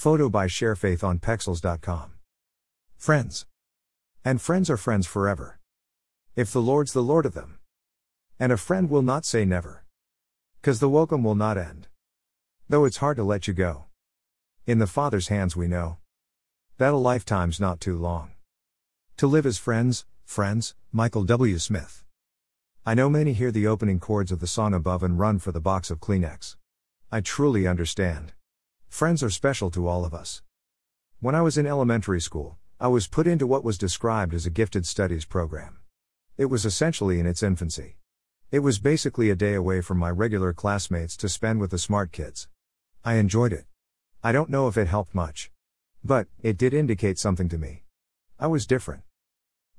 Photo by ShareFaith on Pexels.com. Friends. And friends are friends forever. If the Lord's the Lord of them. And a friend will not say never. Cause the welcome will not end. Though it's hard to let you go. In the Father's hands we know. That a lifetime's not too long. To live as friends, friends, Michael W. Smith. I know many hear the opening chords of the song above and run for the box of Kleenex. I truly understand. Friends are special to all of us. When I was in elementary school, I was put into what was described as a gifted studies program. It was essentially in its infancy. It was basically a day away from my regular classmates to spend with the smart kids. I enjoyed it. I don't know if it helped much. But, it did indicate something to me. I was different.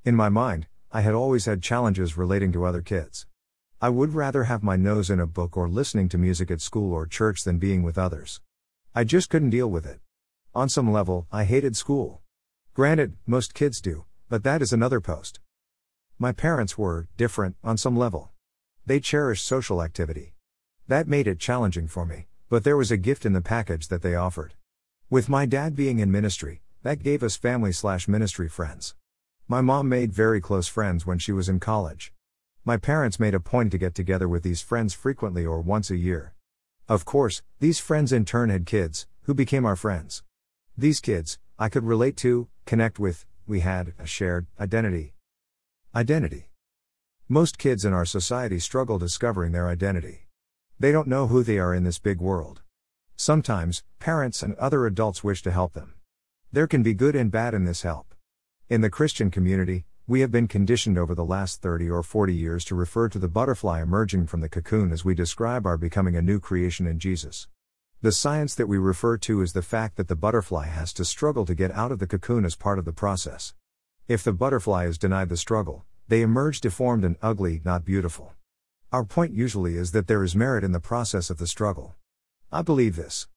In my mind, I had always had challenges relating to other kids. I would rather have my nose in a book or listening to music at school or church than being with others. I just couldn't deal with it. On some level, I hated school. Granted, most kids do, but that is another post. My parents were different on some level. They cherished social activity. That made it challenging for me, but there was a gift in the package that they offered. With my dad being in ministry, that gave us family slash ministry friends. My mom made very close friends when she was in college. My parents made a point to get together with these friends frequently or once a year. Of course, these friends in turn had kids, who became our friends. These kids, I could relate to, connect with, we had a shared identity. Identity. Most kids in our society struggle discovering their identity. They don't know who they are in this big world. Sometimes, parents and other adults wish to help them. There can be good and bad in this help. In the Christian community, we have been conditioned over the last 30 or 40 years to refer to the butterfly emerging from the cocoon as we describe our becoming a new creation in Jesus. The science that we refer to is the fact that the butterfly has to struggle to get out of the cocoon as part of the process. If the butterfly is denied the struggle, they emerge deformed and ugly, not beautiful. Our point usually is that there is merit in the process of the struggle. I believe this.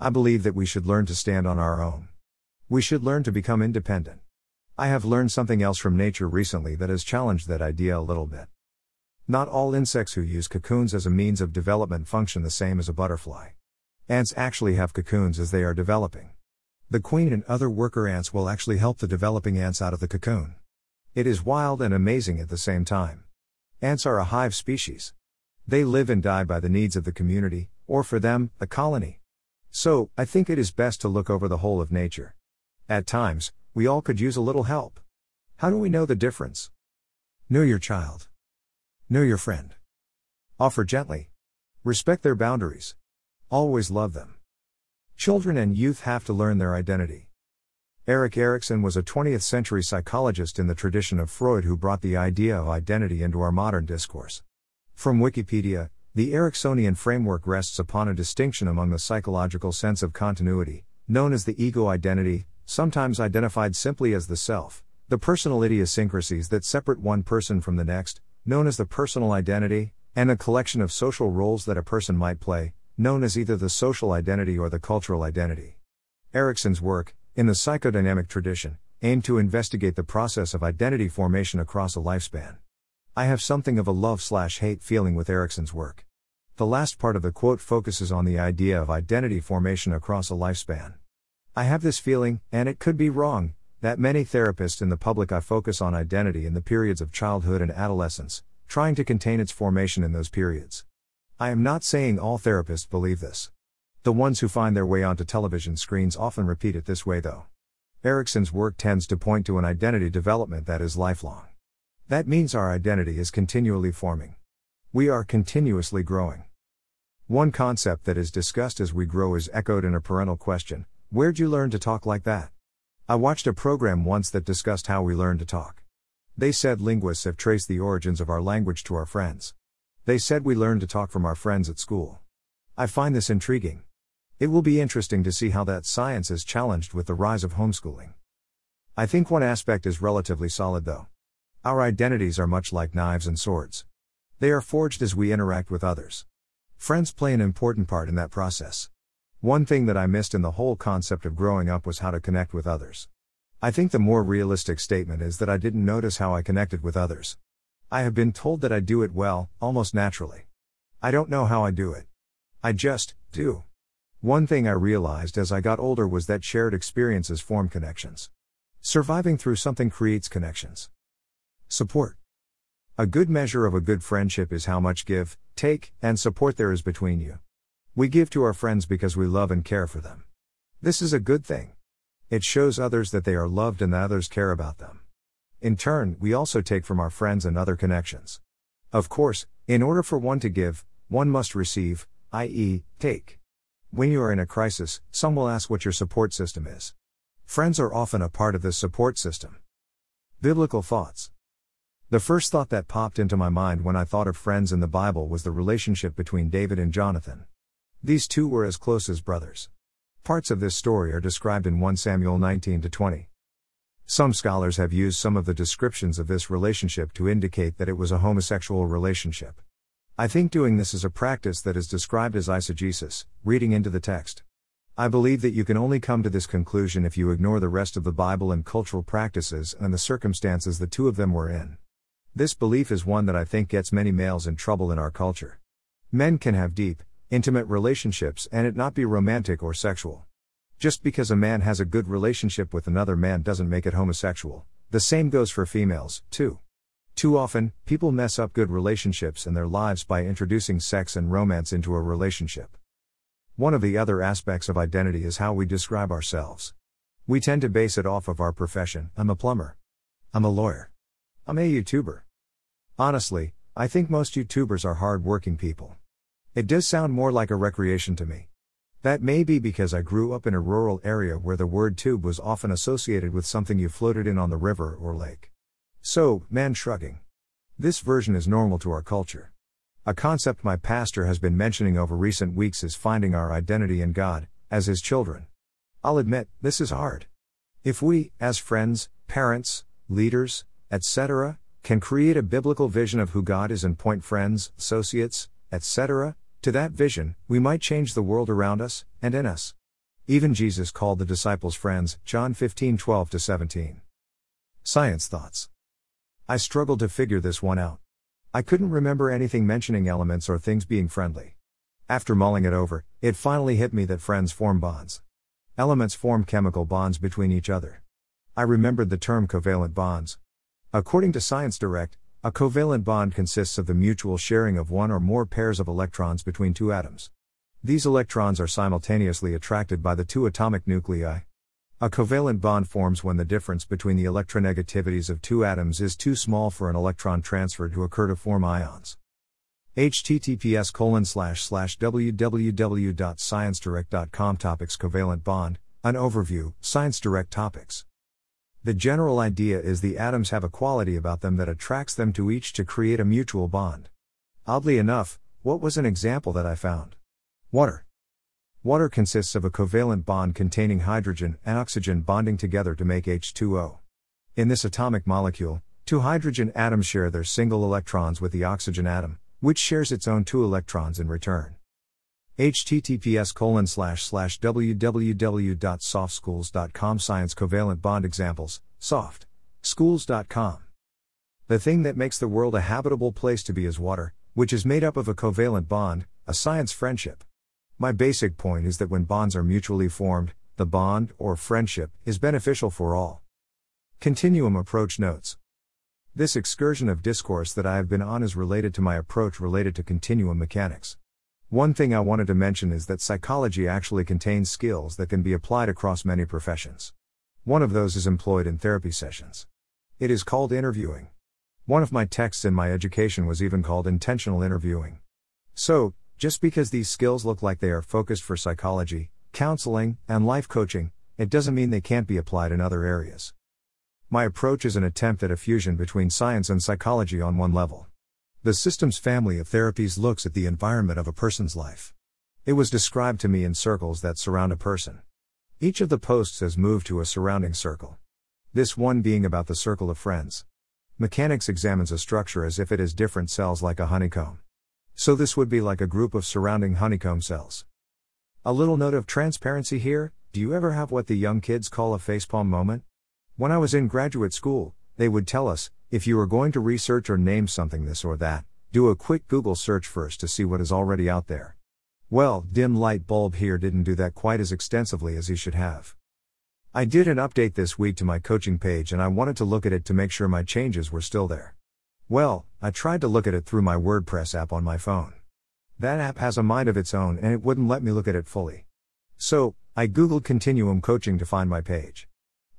I believe that we should learn to stand on our own. We should learn to become independent. I have learned something else from nature recently that has challenged that idea a little bit. Not all insects who use cocoons as a means of development function the same as a butterfly. Ants actually have cocoons as they are developing. The queen and other worker ants will actually help the developing ants out of the cocoon. It is wild and amazing at the same time. Ants are a hive species. They live and die by the needs of the community, or for them, the colony. So, I think it is best to look over the whole of nature. At times, we all could use a little help. How do we know the difference? Know your child. Know your friend. Offer gently. Respect their boundaries. Always love them. Children and youth have to learn their identity. Erik Erikson was a 20th century psychologist in the tradition of Freud who brought the idea of identity into our modern discourse. From Wikipedia, the Eriksonian framework rests upon a distinction among the psychological sense of continuity, known as the ego identity, sometimes identified simply as the self, the personal idiosyncrasies that separate one person from the next, known as the personal identity, and a collection of social roles that a person might play, known as either the social identity or the cultural identity. Erikson's work, in the psychodynamic tradition, aimed to investigate the process of identity formation across a lifespan. I have something of a love slash hate feeling with Erikson's work. The last part of the quote focuses on the idea of identity formation across a lifespan. I have this feeling, and it could be wrong, that many therapists in the public eye focus on identity in the periods of childhood and adolescence, trying to contain its formation in those periods. I am not saying all therapists believe this. The ones who find their way onto television screens often repeat it this way, though. Erikson's work tends to point to an identity development that is lifelong. That means our identity is continually forming. We are continuously growing. One concept that is discussed as we grow is echoed in a parental question Where'd you learn to talk like that? I watched a program once that discussed how we learn to talk. They said linguists have traced the origins of our language to our friends. They said we learn to talk from our friends at school. I find this intriguing. It will be interesting to see how that science is challenged with the rise of homeschooling. I think one aspect is relatively solid though. Our identities are much like knives and swords. They are forged as we interact with others. Friends play an important part in that process. One thing that I missed in the whole concept of growing up was how to connect with others. I think the more realistic statement is that I didn't notice how I connected with others. I have been told that I do it well, almost naturally. I don't know how I do it. I just do. One thing I realized as I got older was that shared experiences form connections. Surviving through something creates connections. Support. A good measure of a good friendship is how much give, take, and support there is between you. We give to our friends because we love and care for them. This is a good thing. It shows others that they are loved and that others care about them. In turn, we also take from our friends and other connections. Of course, in order for one to give, one must receive, i.e., take. When you are in a crisis, some will ask what your support system is. Friends are often a part of this support system. Biblical thoughts. The first thought that popped into my mind when I thought of friends in the Bible was the relationship between David and Jonathan. These two were as close as brothers. Parts of this story are described in 1 Samuel 19 20. Some scholars have used some of the descriptions of this relationship to indicate that it was a homosexual relationship. I think doing this is a practice that is described as eisegesis, reading into the text. I believe that you can only come to this conclusion if you ignore the rest of the Bible and cultural practices and the circumstances the two of them were in. This belief is one that I think gets many males in trouble in our culture. Men can have deep, intimate relationships and it not be romantic or sexual. Just because a man has a good relationship with another man doesn't make it homosexual. The same goes for females, too. Too often, people mess up good relationships and their lives by introducing sex and romance into a relationship. One of the other aspects of identity is how we describe ourselves. We tend to base it off of our profession I'm a plumber. I'm a lawyer. I'm a YouTuber. Honestly, I think most YouTubers are hard working people. It does sound more like a recreation to me. That may be because I grew up in a rural area where the word tube was often associated with something you floated in on the river or lake. So, man shrugging. This version is normal to our culture. A concept my pastor has been mentioning over recent weeks is finding our identity in God, as His children. I'll admit, this is hard. If we, as friends, parents, leaders, etc., can create a biblical vision of who God is and point friends, associates, etc., to that vision, we might change the world around us, and in us. Even Jesus called the disciples friends, John 15 12 17. Science thoughts. I struggled to figure this one out. I couldn't remember anything mentioning elements or things being friendly. After mulling it over, it finally hit me that friends form bonds. Elements form chemical bonds between each other. I remembered the term covalent bonds. According to Science Direct, a covalent bond consists of the mutual sharing of one or more pairs of electrons between two atoms. These electrons are simultaneously attracted by the two atomic nuclei. A covalent bond forms when the difference between the electronegativities of two atoms is too small for an electron transfer to occur to form ions. https colon slash slash www.sciencedirect.com topics covalent bond, an overview, Science Direct topics. The general idea is the atoms have a quality about them that attracts them to each to create a mutual bond. Oddly enough, what was an example that I found? Water. Water consists of a covalent bond containing hydrogen and oxygen bonding together to make H2O. In this atomic molecule, two hydrogen atoms share their single electrons with the oxygen atom, which shares its own two electrons in return https colon slash slash www.softschools.com science covalent bond examples soft. Schools.com the thing that makes the world a habitable place to be is water which is made up of a covalent bond a science friendship. My basic point is that when bonds are mutually formed the bond or friendship is beneficial for all. Continuum approach notes. This excursion of discourse that i have been on is related to my approach related to continuum mechanics one thing I wanted to mention is that psychology actually contains skills that can be applied across many professions. One of those is employed in therapy sessions. It is called interviewing. One of my texts in my education was even called intentional interviewing. So, just because these skills look like they are focused for psychology, counseling, and life coaching, it doesn't mean they can't be applied in other areas. My approach is an attempt at a fusion between science and psychology on one level. The system's family of therapies looks at the environment of a person's life. It was described to me in circles that surround a person. Each of the posts has moved to a surrounding circle. This one being about the circle of friends. Mechanics examines a structure as if it has different cells like a honeycomb. So this would be like a group of surrounding honeycomb cells. A little note of transparency here do you ever have what the young kids call a facepalm moment? When I was in graduate school, they would tell us, if you are going to research or name something this or that, do a quick Google search first to see what is already out there. Well, dim light bulb here didn't do that quite as extensively as he should have. I did an update this week to my coaching page and I wanted to look at it to make sure my changes were still there. Well, I tried to look at it through my WordPress app on my phone. That app has a mind of its own and it wouldn't let me look at it fully. So, I googled Continuum Coaching to find my page.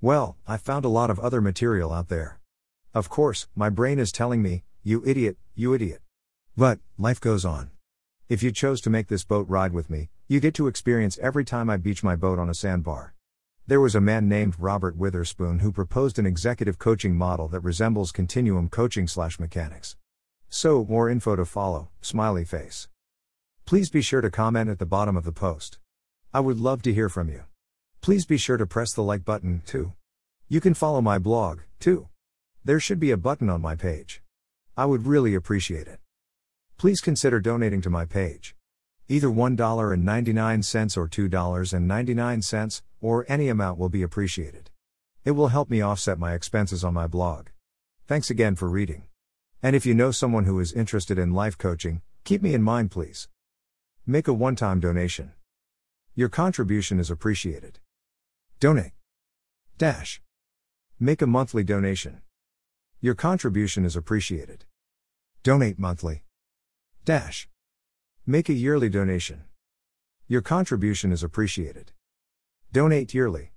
Well, I found a lot of other material out there. Of course, my brain is telling me, you idiot, you idiot. But, life goes on. If you chose to make this boat ride with me, you get to experience every time I beach my boat on a sandbar. There was a man named Robert Witherspoon who proposed an executive coaching model that resembles continuum coaching slash mechanics. So, more info to follow, smiley face. Please be sure to comment at the bottom of the post. I would love to hear from you. Please be sure to press the like button, too. You can follow my blog, too. There should be a button on my page. I would really appreciate it. Please consider donating to my page. Either $1.99 or $2.99, or any amount will be appreciated. It will help me offset my expenses on my blog. Thanks again for reading. And if you know someone who is interested in life coaching, keep me in mind, please. Make a one time donation. Your contribution is appreciated. Donate. Dash. Make a monthly donation. Your contribution is appreciated. Donate monthly. Dash. Make a yearly donation. Your contribution is appreciated. Donate yearly.